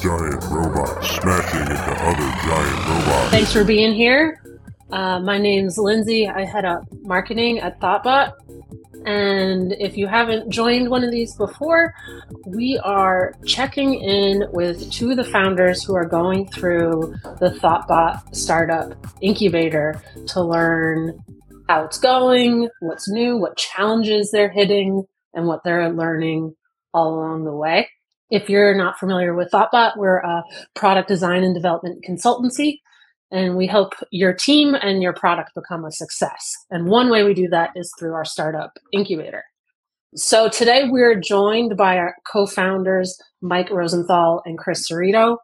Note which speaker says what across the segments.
Speaker 1: giant robots smashing into other giant robots.
Speaker 2: Thanks for being here. Uh, my name's Lindsey. I head up marketing at Thoughtbot. And if you haven't joined one of these before, we are checking in with two of the founders who are going through the Thoughtbot startup incubator to learn how it's going, what's new, what challenges they're hitting, and what they're learning all along the way. If you're not familiar with Thoughtbot, we're a product design and development consultancy and we help your team and your product become a success. And one way we do that is through our startup incubator. So today we're joined by our co-founders, Mike Rosenthal and Chris Cerrito,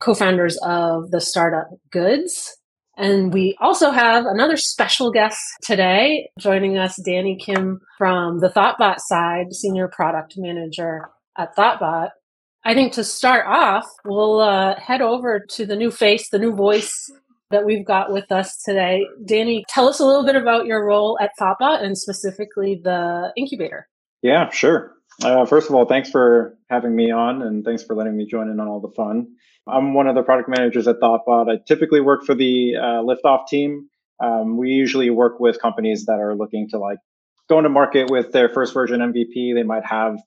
Speaker 2: co-founders of the startup Goodz. And we also have another special guest today joining us, Danny Kim from the Thoughtbot side, senior product manager at Thoughtbot. I think to start off, we'll uh, head over to the new face, the new voice that we've got with us today. Danny, tell us a little bit about your role at Thoughtbot and specifically the incubator.
Speaker 3: Yeah, sure. Uh, first of all, thanks for having me on and thanks for letting me join in on all the fun. I'm one of the product managers at Thoughtbot. I typically work for the uh, liftoff team. Um, we usually work with companies that are looking to like go into market with their first version MVP. They might have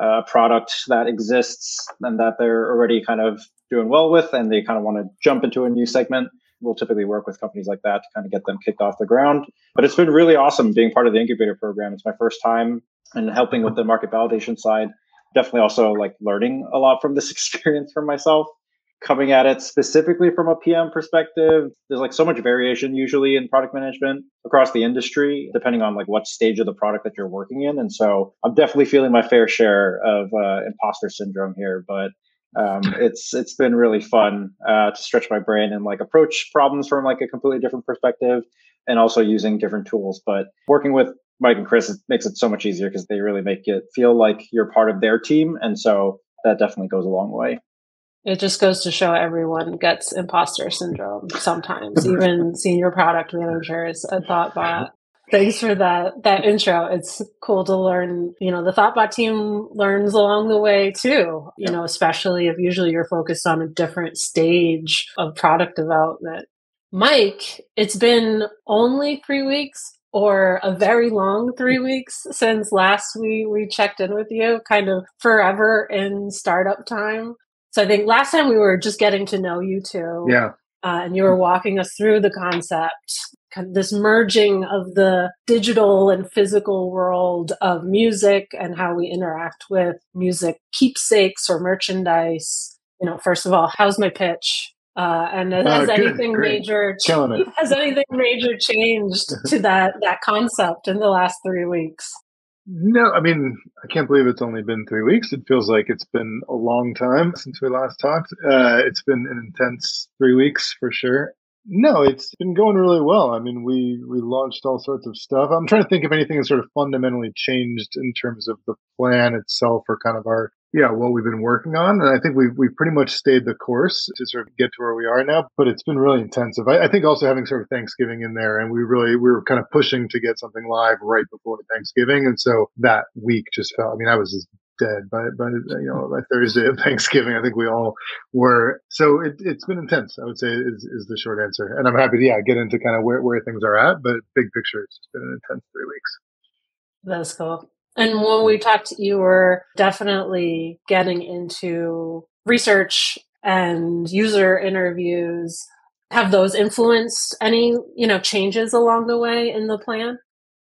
Speaker 3: a product that exists and that they're already kind of doing well with and they kind of want to jump into a new segment we'll typically work with companies like that to kind of get them kicked off the ground. But it's been really awesome being part of the incubator program. It's my first time and helping with the market validation side. Definitely also like learning a lot from this experience for myself coming at it specifically from a PM perspective, there's like so much variation usually in product management across the industry, depending on like what stage of the product that you're working in. And so I'm definitely feeling my fair share of uh, imposter syndrome here, but um, it's it's been really fun uh, to stretch my brain and like approach problems from like a completely different perspective, and also using different tools. But working with Mike and Chris makes it so much easier because they really make it feel like you're part of their team, and so that definitely goes a long way.
Speaker 2: It just goes to show everyone gets imposter syndrome sometimes, even senior product managers uh, at Thoughtbot. Thanks for that that intro. It's cool to learn, you know, the Thoughtbot team learns along the way too, you know, especially if usually you're focused on a different stage of product development. Mike, it's been only 3 weeks or a very long 3 weeks since last we we checked in with you, kind of forever in startup time. So I think last time we were just getting to know you too.
Speaker 4: Yeah.
Speaker 2: Uh, and you were walking us through the concept, kind of this merging of the digital and physical world of music and how we interact with music keepsakes or merchandise. You know, first of all, how's my pitch? Uh, and has
Speaker 4: Oh, good,
Speaker 2: anything
Speaker 4: great.
Speaker 2: major
Speaker 4: Killing it.
Speaker 2: has anything major changed to that that concept in the last three weeks?
Speaker 4: No, I mean, I can't believe it's only been three weeks. It feels like it's been a long time since we last talked. Uh, it's been an intense three weeks for sure. No, it's been going really well. I mean, we we launched all sorts of stuff. I'm trying to think if anything has sort of fundamentally changed in terms of the plan itself or kind of our yeah what we've been working on. And I think we've we've pretty much stayed the course to sort of get to where we are now. But it's been really intensive. I, I think also having sort of Thanksgiving in there, and we really we were kind of pushing to get something live right before Thanksgiving, and so that week just felt. I mean, I was just dead by by you know by Thursday of Thanksgiving. I think we all were. So it, it's been intense. I would say is is the short answer. And I'm happy to yeah get into kind of where where things are at. But big picture, it's been an intense three weeks.
Speaker 2: That's cool. And when we talked, you were definitely getting into research and user interviews. Have those influenced any, you know, changes along the way in the plan?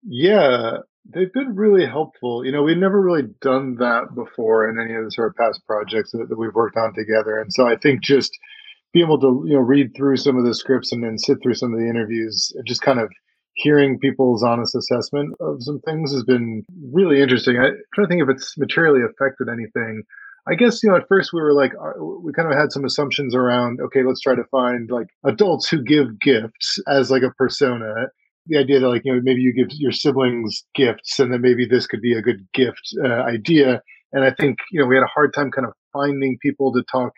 Speaker 4: Yeah, they've been really helpful. You know, we've never really done that before in any of the sort of past projects that, that we've worked on together. And so I think just being able to, you know, read through some of the scripts and then sit through some of the interviews and just kind of hearing people's honest assessment of some things has been really interesting. I, I'm trying to think if it's materially affected anything. I guess you know at first we were like uh, we kind of had some assumptions around okay let's try to find like adults who give gifts as like a persona the idea that like you know maybe you give your siblings gifts and then maybe this could be a good gift uh, idea and i think you know we had a hard time kind of finding people to talk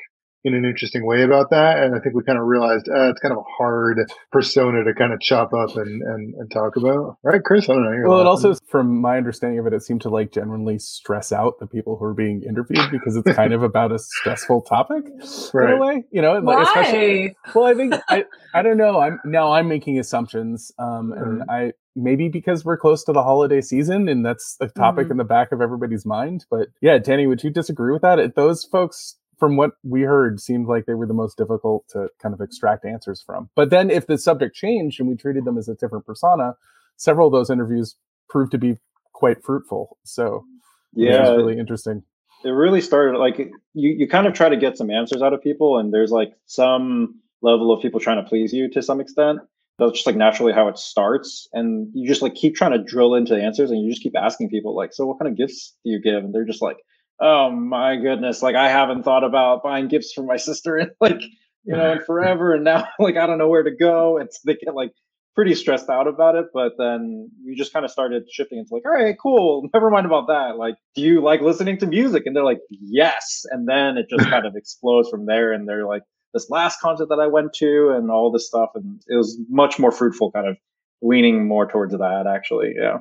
Speaker 4: in an interesting way about that. And I think we kind of realized uh, it's kind of a hard persona to kind of chop up and, and, and talk about. Right, Chris? I don't know.
Speaker 5: Well, it also, from my understanding of it, it seemed to like generally stress out the people who are being interviewed because it's kind of about a stressful topic right. in a way. You know,
Speaker 2: Why? especially.
Speaker 5: Well, I think I I don't know. I'm now I'm making assumptions, um, and mm-hmm. I maybe because we're close to the holiday season and that's a topic mm-hmm. in the back of everybody's mind. But yeah, Danny, would you disagree with that? Those folks from what we heard, seemed like they were the most difficult to kind of extract answers from. But then, if the subject changed and we treated them as a different persona, several of those interviews proved to be quite fruitful. So, yeah, it was really interesting.
Speaker 3: It really started like you, you kind of try to get some answers out of people, and there's like some level of people trying to please you to some extent. That's just like naturally how it starts. And you just like keep trying to drill into the answers and you just keep asking people, like, so what kind of gifts do you give? And they're just like, oh my goodness, like I haven't thought about buying gifts for my sister in like, you know, in forever. And now like I don't know where to go. It's they get like pretty stressed out about it. But then you just kind of started shifting into like, all right, cool. Never mind about that. Like, do you like listening to music? And they're like, yes. And then it just kind of explodes from there. And they're like, this last concert that I went to and all this stuff. And it was much more fruitful, kind of leaning more towards that actually. Yeah.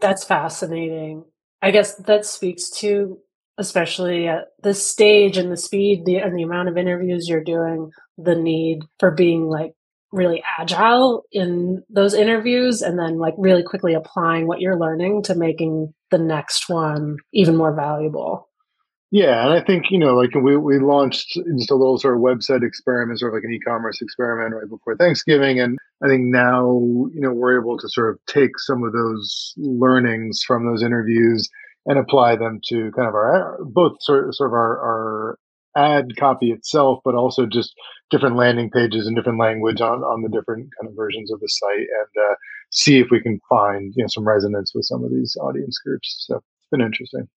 Speaker 2: That's fascinating. I guess that speaks to especially at the stage and the speed the, and the amount of interviews you're doing, the need for being like really agile in those interviews and then like really quickly applying what you're learning to making the next one even more valuable.
Speaker 4: Yeah, and I think you know, like we we launched just a little sort of website experiment, sort of like an e-commerce experiment right before Thanksgiving, and I think now you know we're able to sort of take some of those learnings from those interviews and apply them to kind of our both sort of, sort of our, our ad copy itself, but also just different landing pages and different language on, on the different kind of versions of the site and uh, see if we can find you know some resonance with some of these audience groups. So it's been interesting.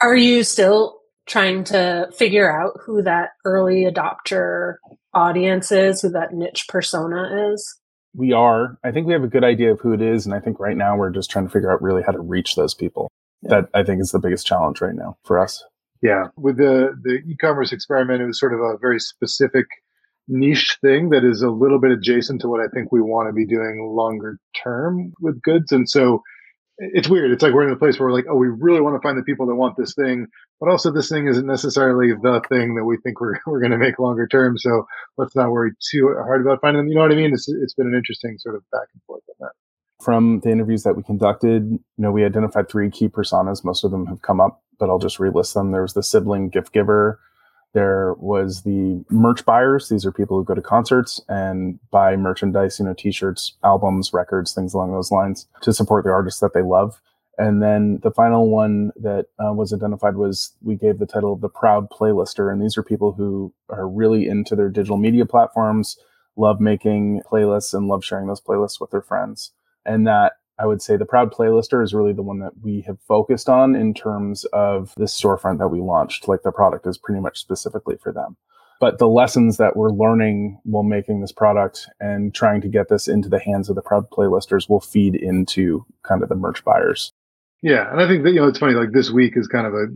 Speaker 2: Are you still trying to figure out who that early adopter audience is, who that niche persona is?
Speaker 5: We are. I think we have a good idea of who it is, and I think right now we're just trying to figure out really how to reach those people that I think is the biggest challenge right now for us.
Speaker 4: Yeah, with the the e-commerce experiment, it was sort of a very specific niche thing that is a little bit adjacent to what I think we want to be doing longer term with Goodz, and so it's weird. It's like we're in a place where we're like, oh, we really want to find the people that want this thing, but also this thing isn't necessarily the thing that we think we're we're going to make longer term. So let's not worry too hard about finding them. You know what I mean? It's it's been an interesting sort of back and forth on that
Speaker 5: from the interviews that we conducted, you know, we identified three key personas. Most of them have come up, but I'll just relist them. There was the sibling gift giver. There was the merch buyers. These are people who go to concerts and buy merchandise, you know, t-shirts, albums, records, things along those lines to support the artists that they love. And then the final one that uh, was identified was we gave the title of the proud playlister. And these are people who are really into their digital media platforms, love making playlists and love sharing those playlists with their friends and that I would say the Proud Playlister is really the one that we have focused on in terms of this storefront that we launched. Like the product is pretty much specifically for them. But the lessons that we're learning while making this product and trying to get this into the hands of the Proud Playlisters will feed into kind of the merch buyers.
Speaker 4: Yeah, and I think that you know it's funny. Like this week is kind of a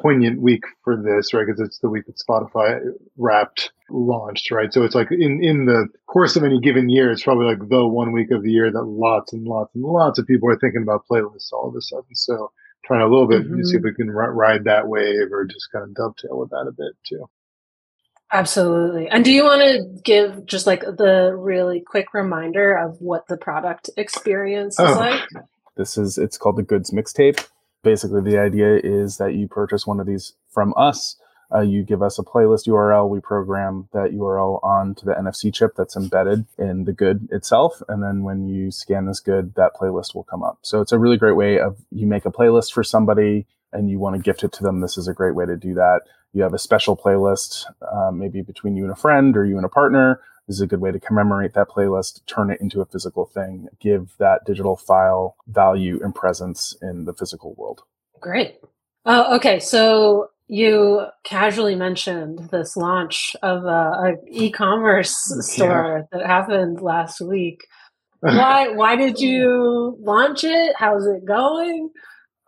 Speaker 4: poignant week for this, right? Because it's the week that Spotify Wrapped launched, right? So it's like in in the course of any given year, it's probably like the one week of the year that lots and lots and lots of people are thinking about playlists all of a sudden. So trying a little bit mm-hmm. see if we can r- ride that wave or just kind of dovetail with that a bit too.
Speaker 2: Absolutely. And do you want to give just like the really quick reminder of what the product experience is oh. like?
Speaker 5: This is it's called the Goodz Mixtape basically the idea is that you purchase one of these from us. Uh, you give us a playlist url we program that url onto the nfc chip that's embedded in the good itself. And then when you scan this good that playlist will come up. So it's a really great way of you make a playlist for somebody and you want to gift it to them. This is a great way to do that. You have a special playlist uh, maybe between you and a friend or you and a partner this is a good way to commemorate that playlist, turn it into a physical thing, give that digital file value and presence in the physical world.
Speaker 2: Great. Oh, okay. So you casually mentioned this launch of a, a e-commerce store yeah. that happened last week. Why? why did you launch it? How's it going?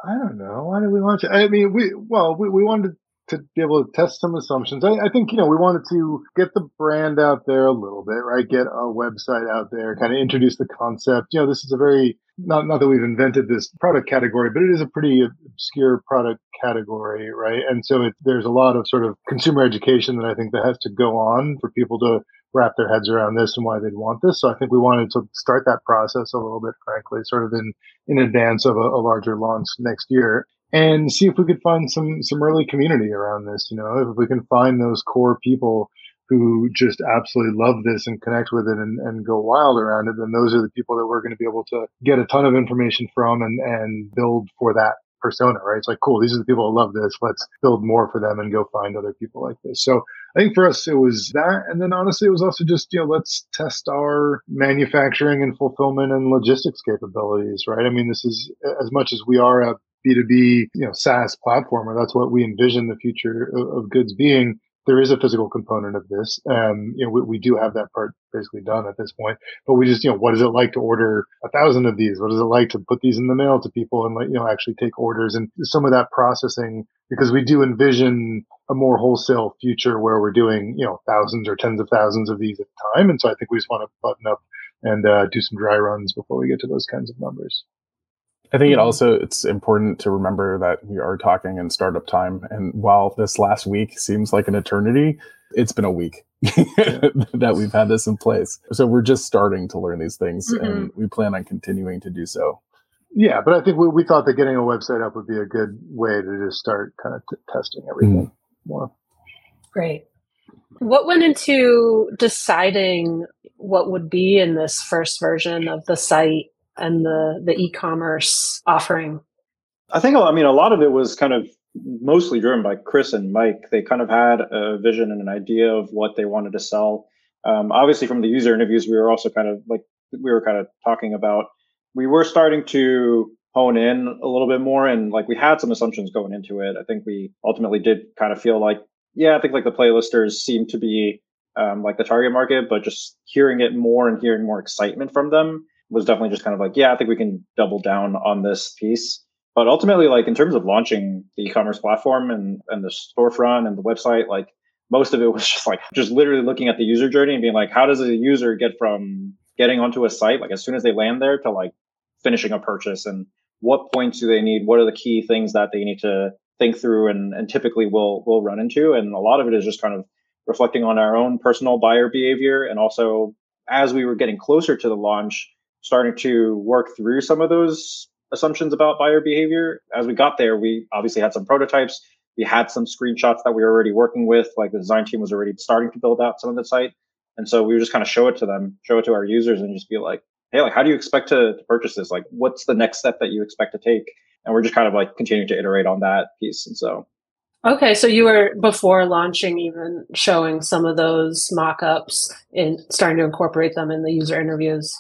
Speaker 4: I don't know. Why did we launch it? I mean, we well, we, we wanted to be able to test some assumptions. I, I, think, you know, we wanted to get the brand out there a little bit, right? Get a website out there, kind of introduce the concept. You know, this is a very, not, not that we've invented this product category, but it is a pretty obscure product category, right? And so it, there's a lot of sort of consumer education that I think that has to go on for people to wrap their heads around this and why they'd want this. So I think we wanted to start that process a little bit, frankly, sort of in, in advance of a, a larger launch next year and see if we could find some some early community around this. You know, if we can find those core people who just absolutely love this and connect with it and, and go wild around it, then those are the people that we're going to be able to get a ton of information from and, and build for that persona, right? It's like, cool, these are the people who love this. Let's build more for them and go find other people like this. So I think for us, it was that. And then honestly, it was also just, you know, let's test our manufacturing and fulfillment and logistics capabilities, right? I mean, this is as much as we are a B2B, you know, SaaS platform, or that's what we envision the future of, of Goodz being. There is a physical component of this. Um, you know, we, we, do have that part basically done at this point, but we just, you know, what is it like to order a thousand of these? What is it like to put these in the mail to people and, like you know, actually take orders and some of that processing because we do envision a more wholesale future where we're doing, you know, thousands or tens of thousands of these at a time. And so I think we just want to button up and uh, do some dry runs before we get to those kinds of numbers.
Speaker 5: I think it mm-hmm. also it's important to remember that we are talking in startup time, and while this last week seems like an eternity, it's been a week that we've had this in place. So we're just starting to learn these things, mm-hmm. and we plan on continuing to do so.
Speaker 4: Yeah, but I think we, we thought that getting a website up would be a good way to just start kind of t- testing everything mm-hmm. more.
Speaker 2: Great. What went into deciding what would be in this first version of the site and the the e-commerce offering?
Speaker 3: I think I mean a lot of it was kind of mostly driven by Chris and Mike. They kind of had a vision and an idea of what they wanted to sell. Um, obviously, from the user interviews, we were also kind of like we were kind of talking about. We were starting to hone in a little bit more, and like we had some assumptions going into it. I think we ultimately did kind of feel like, yeah, I think like the playlisters seem to be um, like the target market, but just hearing it more and hearing more excitement from them was definitely just kind of like, yeah, I think we can double down on this piece. But ultimately, like in terms of launching the e-commerce platform and, and the storefront and the website, like most of it was just like just literally looking at the user journey and being like, how does a user get from getting onto a site, like as soon as they land there to like finishing a purchase and what points do they need? What are the key things that they need to think through and, and typically will will run into? And a lot of it is just kind of reflecting on our own personal buyer behavior and also as we were getting closer to the launch, starting to work through some of those assumptions about buyer behavior. As we got there, we obviously had some prototypes. We had some screenshots that we were already working with. Like the design team was already starting to build out some of the site. And so we would just kind of show it to them, show it to our users and just be like, hey, like, how do you expect to, to purchase this? Like, what's the next step that you expect to take? And we're just kind of like continuing to iterate on that piece. And so
Speaker 2: Okay, so you were before launching even showing some of those mock-ups and starting to incorporate them in the user interviews.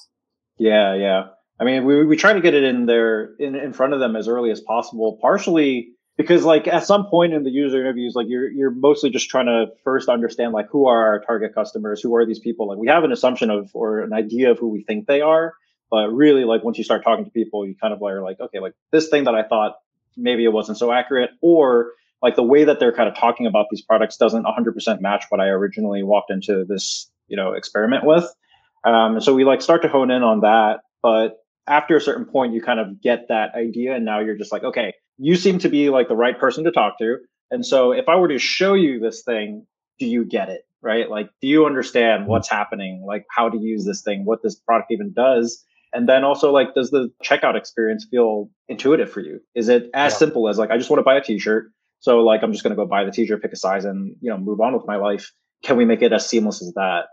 Speaker 3: Yeah, yeah. I mean, we we try to get it in there in, in front of them as early as possible, partially because like at some point in the user interviews, like you're you're mostly just trying to first understand like who are our target customers, who are these people? Like we have an assumption of or an idea of who we think they are, but really like once you start talking to people, you kind of are like, okay, like this thing that I thought maybe it wasn't so accurate, or like the way that they're kind of talking about these products doesn't 100% match what I originally walked into this you know experiment with. Um, so we like start to hone in on that. But after a certain point, you kind of get that idea. And now you're just like, okay, you seem to be like the right person to talk to. And so if I were to show you this thing, do you get it? Right? Like, do you understand what's happening? Like how to use this thing, what this product even does? And then also like, does the checkout experience feel intuitive for you? Is it as yeah. simple as like, I just want to buy a t-shirt. So like, I'm just going to go buy the t-shirt, pick a size and, you know, move on with my life. Can we make it as seamless as that?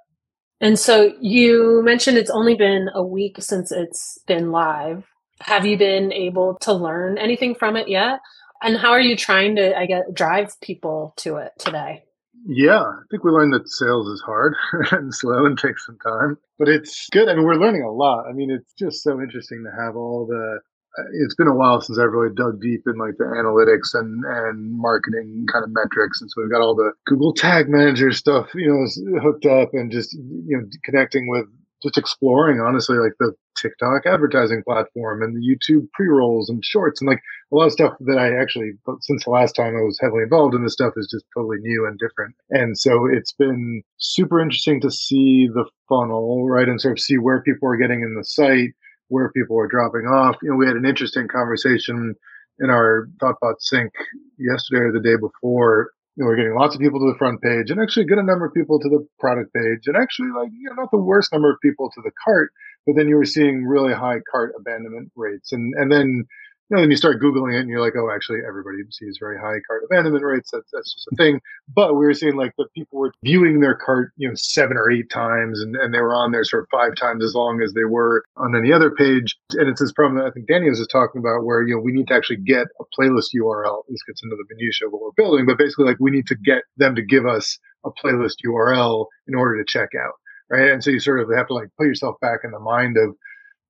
Speaker 2: And so you mentioned it's only been a week since it's been live. Have you been able to learn anything from it yet? And how are you trying to, I guess, drive people to it today?
Speaker 4: Yeah, I think we learned that sales is hard and slow and takes some time, but it's good. I mean, we're learning a lot. I mean, it's just so interesting to have all the Uh, it's been a while since I've really dug deep in like the analytics and and marketing kind of metrics, and so we've got all the Google Tag Manager stuff, you know, hooked up, and just you know connecting with just exploring honestly like the TikTok advertising platform and the YouTube pre-rolls and shorts and like a lot of stuff that I actually since the last time I was heavily involved in this stuff is just totally new and different. And so it's been super interesting to see the funnel, right? And sort of see where people are getting in the site, where people are dropping off. You know, we had an interesting conversation in our ThoughtBot sync yesterday or the day before you know, we're getting lots of people to the front page and actually a good number of people to the product page and actually like you know not the worst number of people to the cart but then you were seeing really high cart abandonment rates and and then you know, then you start Googling it and you're like, oh, actually, everybody sees very high cart abandonment rates. That's, that's just a thing. But we were seeing like the people were viewing their cart, you know, seven or eight times and, and they were on there sort of five times as long as they were on any other page. And it's this problem that I think Danny was just talking about where, you know, we need to actually get a playlist URL. This gets into the minutia of what we're building, but basically like we need to get them to give us a playlist URL in order to check out. Right. And so you sort of have to like put yourself back in the mind of,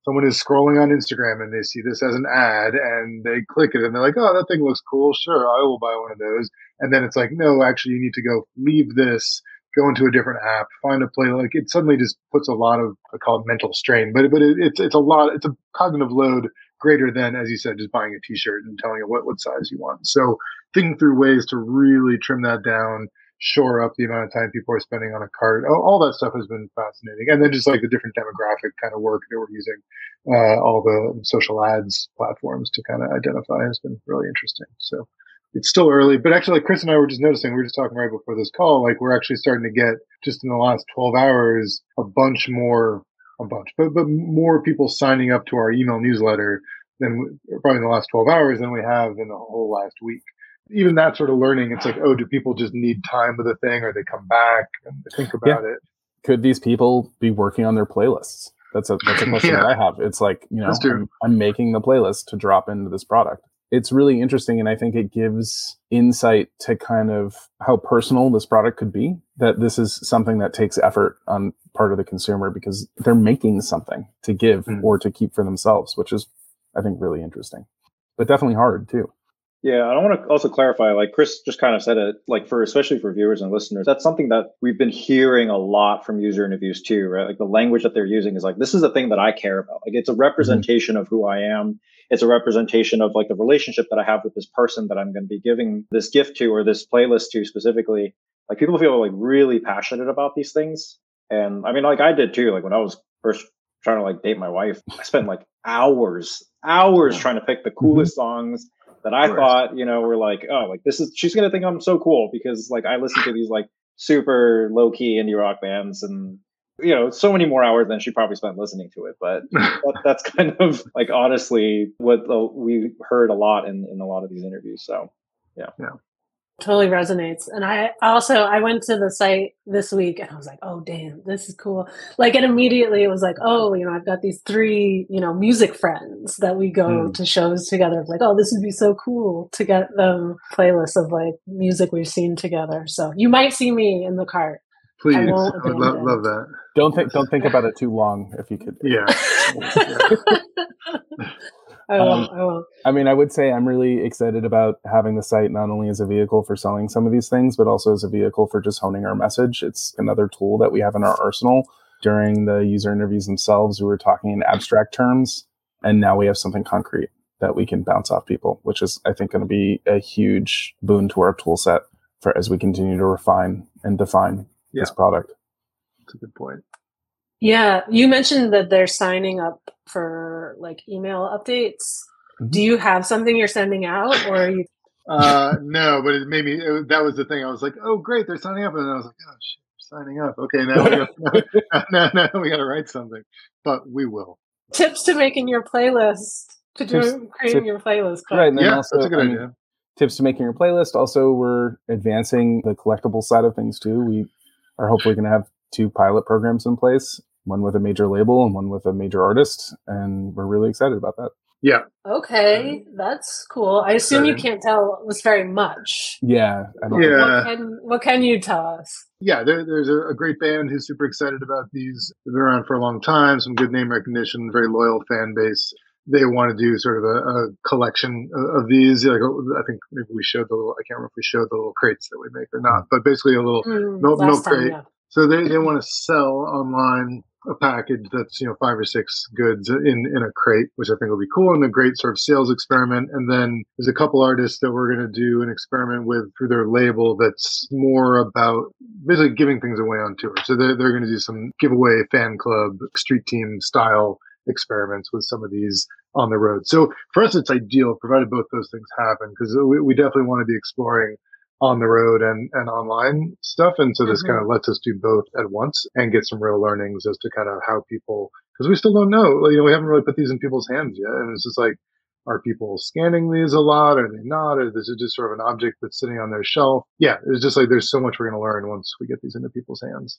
Speaker 4: someone is scrolling on Instagram and they see this as an ad and they click it and they're like, oh, that thing looks cool. Sure, I will buy one of those. And then it's like, no, actually, you need to go leave this, go into a different app, find a play. Like it suddenly just puts a lot of, I call it mental strain, but but it, it's it's a lot. It's a cognitive load greater than, as you said, just buying a T-shirt and telling it what what size you want. So thinking through ways to really trim that down shore up the amount of time people are spending on a cart. All, all, that stuff has been fascinating. And then just like the different demographic kind of work that we're using, uh, all the social ads platforms to kind of identify has been really interesting. So it's still early, but actually, like Chris and I were just noticing, we were just talking right before this call, like we're actually starting to get just in the last 12 hours a bunch more, a bunch, but, but more people signing up to our email newsletter than probably in the last 12 hours than we have in the whole last week even that sort of learning, it's like, oh, do people just need time with a thing, or they come back and think about yeah. it?
Speaker 5: Could these people be working on their playlists? That's a that's a question yeah. that I have. It's like you know, I'm, I'm making the playlist to drop into this product. It's really interesting, and I think it gives insight to kind of how personal this product could be. That this is something that takes effort on part of the consumer because they're making something to give mm. or to keep for themselves, which is, I think, really interesting, but definitely hard too.
Speaker 3: Yeah, I want to also clarify, like Chris just kind of said it, like for especially for viewers and listeners, that's something that we've been hearing a lot from user interviews too, right? Like the language that they're using is like, this is the thing that I care about. Like it's a mm-hmm. representation mm-hmm. of who I am. It's a representation of like the relationship that I have with this person that I'm going to be giving this gift to or this playlist to specifically. Like people feel like really passionate about these things. And I mean, like I did too. Like when I was first trying to like date my wife, I spent like hours, hours trying to pick the coolest mm-hmm. songs that I thought, you know, were like, oh, like this is she's gonna think I'm so cool because like I listen to these like super low key indie rock bands and you know so many more hours than she probably spent listening to it. But that, that's kind of like honestly what uh, we heard a lot in in a lot of these interviews. So yeah,
Speaker 4: yeah
Speaker 2: totally resonates. And i also i went to the site this week and i was like oh damn this is cool. Like and immediately it was like oh you know i've got these three you know music friends that we go mm. to shows together. Like oh this would be so cool to get them playlists of like music we've seen together. So you might see me in the cart.
Speaker 4: Please i, I would love, love, that.
Speaker 5: Don't think don't think about it too long if you could.
Speaker 4: Yeah.
Speaker 2: yeah. I will. Um, I will.
Speaker 5: I mean, I would say I'm really excited about having the site not only as a vehicle for selling some of these things, but also as a vehicle for just honing our message. It's another tool that we have in our arsenal. During the user interviews themselves, we were talking in abstract terms, and now we have something concrete that we can bounce off people, which is, I think, going to be a huge boon to our tool set for as we continue to refine and define yeah. this product.
Speaker 4: That's a good point.
Speaker 2: Yeah, you mentioned that they're signing up for like email updates. Mm-hmm. Do you have something you're sending out, or are you?
Speaker 4: uh, no, but it made me. It, that was the thing. I was like, "Oh, great, they're signing up," and I was like, "Oh shit, signing up." Okay, now we got, no, no, we got to write something, but we will.
Speaker 2: Tips to making your playlist to do creating your playlist.
Speaker 5: Right,
Speaker 4: yeah, also, that's a good idea.
Speaker 5: tips to making your playlist. Also, we're advancing the collectible side of things too. We are hopefully going to have two pilot programs in place one with a major label and one with a major artist, and we're really excited about that.
Speaker 4: Yeah.
Speaker 2: Okay, that's cool. I assume you can't tell us very much.
Speaker 5: Yeah.
Speaker 4: yeah.
Speaker 2: What can, what can you tell us?
Speaker 4: Yeah, there, there's a, a, great band who's super excited about these. They've been around for a long time, some good name recognition, very loyal fan base. They want to do sort of a, a collection of, of, these. Like I think maybe we showed the little. I can't remember if we showed the little crates that we make or not, but basically a little mm, milk, milk crate. Yeah. So they, they want to sell online a package that's you know five or six goods in in a crate, which I think will be cool and a great sort of sales experiment. And then there's a couple artists that we're going to do an experiment with through their label that's more about basically giving things away on tour. So they're they're going to do some giveaway fan club street team style experiments with some of these on the road. So for us, it's ideal provided both those things happen because we, we definitely want to be exploring on the road and, and online stuff. And so this mm-hmm. kind of lets us do both at once and get some real learnings as to kind of how people, because we still don't know, you know, we haven't really put these in people's hands yet. And it's just like, are people scanning these a lot? Are they not? Or is it just sort of an object that's sitting on their shelf? Yeah, it's just like there's so much we're going to learn once we get these into people's hands.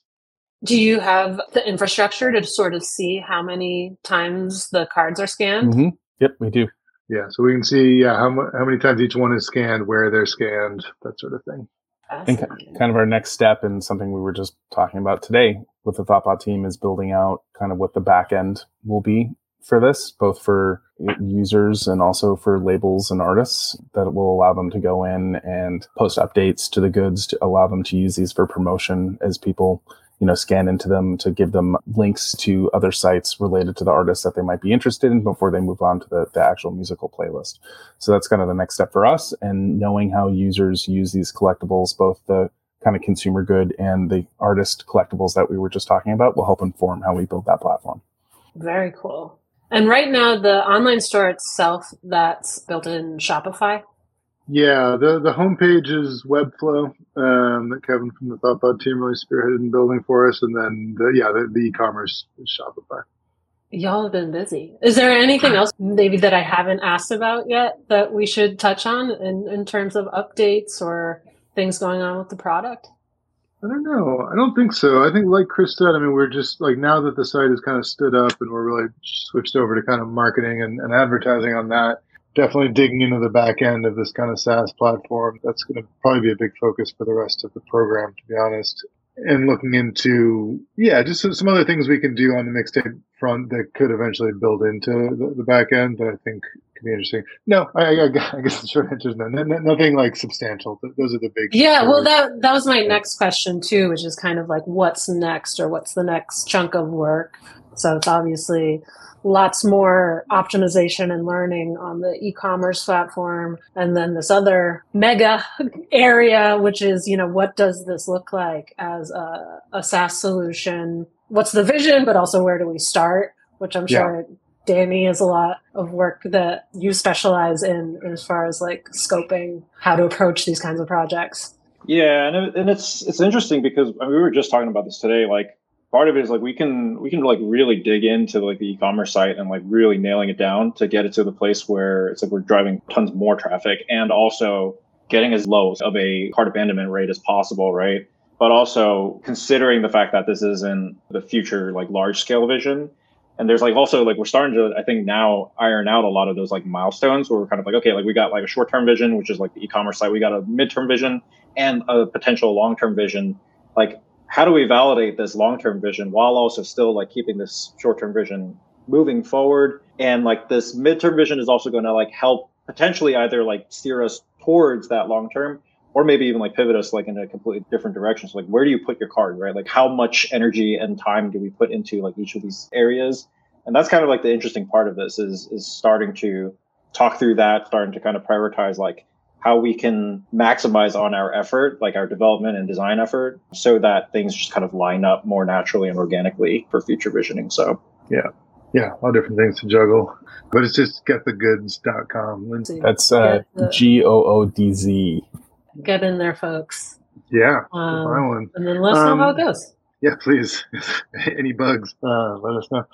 Speaker 2: Do you have the infrastructure to sort of see how many times the cards are scanned?
Speaker 5: Mm-hmm. Yep, we do.
Speaker 4: Yeah, so we can see yeah, how, how many times each one is scanned, where they're scanned, that sort of thing.
Speaker 5: I think kind of our next step and something we were just talking about today with the Thoughtbot team is building out kind of what the back end will be for this, both for users and also for labels and artists that will allow them to go in and post updates to the goods to allow them to use these for promotion as people you know, scan into them to give them links to other sites related to the artists that they might be interested in before they move on to the, the actual musical playlist. So that's kind of the next step for us. And knowing how users use these collectibles, both the kind of consumer good and the artist collectibles that we were just talking about will help inform how we build that platform.
Speaker 2: Very cool. And right now, the online store itself that's built in Shopify.
Speaker 4: Yeah, the the homepage is Webflow um, that Kevin from the Thoughtbot team really spearheaded in building for us, and then the, yeah, the, the e-commerce is Shopify.
Speaker 2: Y'all have been busy. Is there anything else maybe that I haven't asked about yet that we should touch on in, in terms of updates or things going on with the product?
Speaker 4: I don't know. I don't think so. I think, like Chris said, I mean, we're just like now that the site has kind of stood up and we're really switched over to kind of marketing and, and advertising on that definitely digging into the back end of this kind of SaaS platform. That's going to probably be a big focus for the rest of the program, to be honest. And looking into, yeah, just some other things we can do on the mixtape front that could eventually build into the, the back end that I think could be interesting. No, I, I, I guess the short answer is no, no, nothing like substantial. Those are the big.
Speaker 2: Yeah, well, that that was my next question too, which is kind of like what's next or what's the next chunk of work. So it's obviously lots more optimization and learning on the e-commerce platform and then this other mega area which is you know what does this look like as a, a saas solution? What's the vision but also where do we start? Which i'm sure yeah. danny is a lot of work that you specialize in as far as like scoping how to approach these kinds of projects.
Speaker 3: Yeah and, it, and it's it's interesting because I mean, we were just talking about this today like part of it is like we can we can like really dig into like the e-commerce site and like really nailing it down to get it to the place where it's like we're driving tons more traffic and also getting as low of a cart abandonment rate as possible right? But also considering the fact that this is in the future like large scale vision. And there's like also like we're starting to i think now iron out a lot of those like milestones where we're kind of like okay like we got like a short term vision which is like the e-commerce site. We got a midterm vision and a potential long term vision. Like how do we validate this long-term vision while also still like keeping this short-term vision moving forward? And like this midterm vision is also going to like help potentially either like steer us towards that long term or maybe even like pivot us like in a completely different direction. So like where do you put your card right? Like how much energy and time do we put into like each of these areas? And that's kind of like the interesting part of this is is starting to talk through that starting to kind of prioritize like how we can maximize on our effort, like our development and design effort, so that things just kind of line up more naturally and organically for future visioning. So,
Speaker 4: yeah. Yeah, all different things to juggle. But it's just getthegoodz.com. Lindsey.
Speaker 5: That's uh, G O O D Z.
Speaker 2: Get in there, folks.
Speaker 4: Yeah. Um,
Speaker 2: and then let us um, know how it um, goes.
Speaker 4: Yeah, please. Any bugs, uh, let us know.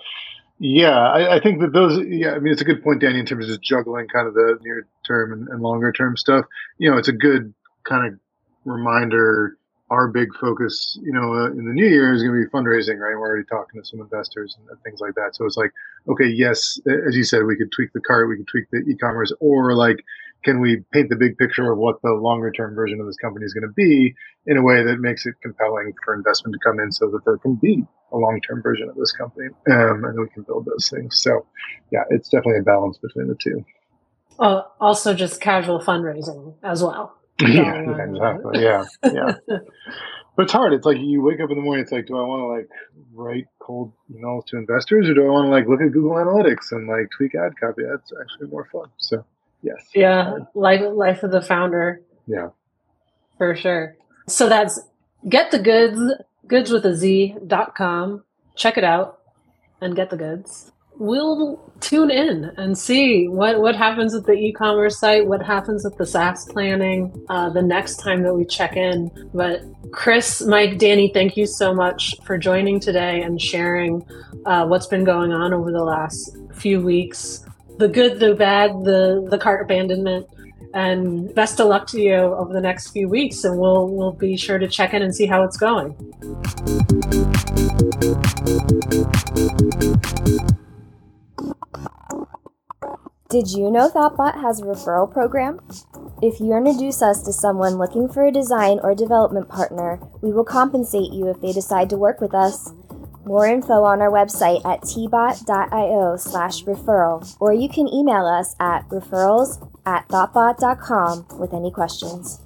Speaker 4: Yeah, I, I, think that those. Yeah, I mean, it's a good point, Danny, in terms of just juggling kind of the near term and, and longer term stuff. You know, it's a good kind of reminder. Our big focus, you know, uh, in the new year is going to be fundraising, right? We're already talking to some investors and, things like that. So it's like, okay, yes, as you said, we could tweak the cart, we could tweak the e-commerce, or like can we paint the big picture of what the longer term version of this company is going to be in a way that makes it compelling for investment to come in so that there can be a long term version of this company um, and we can build those things. So, yeah, it's definitely a balance between the two.
Speaker 2: Uh, also, just casual fundraising as well.
Speaker 4: yeah, exactly. Yeah, yeah. But it's hard. It's like you wake up in the morning. It's like, do I want to like write cold emails to investors, or do I want to like look at Google Analytics and like tweak ad copy? That's actually more fun. So, yes.
Speaker 2: Yeah, life life of the founder.
Speaker 4: Yeah.
Speaker 2: For sure. So that's get the goods goods with a z dot com. Check it out and get the goods we'll tune in and see what, what happens with the e-commerce site, what happens with the SaaS planning uh, the next time that we check in. But Chris, Mike, Danny, thank you so much for joining today and sharing uh, what's been going on over the last few weeks. The good, the bad, the the cart abandonment, and best of luck to you over the next few weeks. And we'll we'll be sure to check in and see how it's going.
Speaker 6: Did you know Thoughtbot has a referral program? If you introduce us to someone looking for a design or development partner, we will compensate you if they decide to work with us. More info on our website at tbot.io slash referral, or you can email us at referrals at thoughtbot.com with any questions.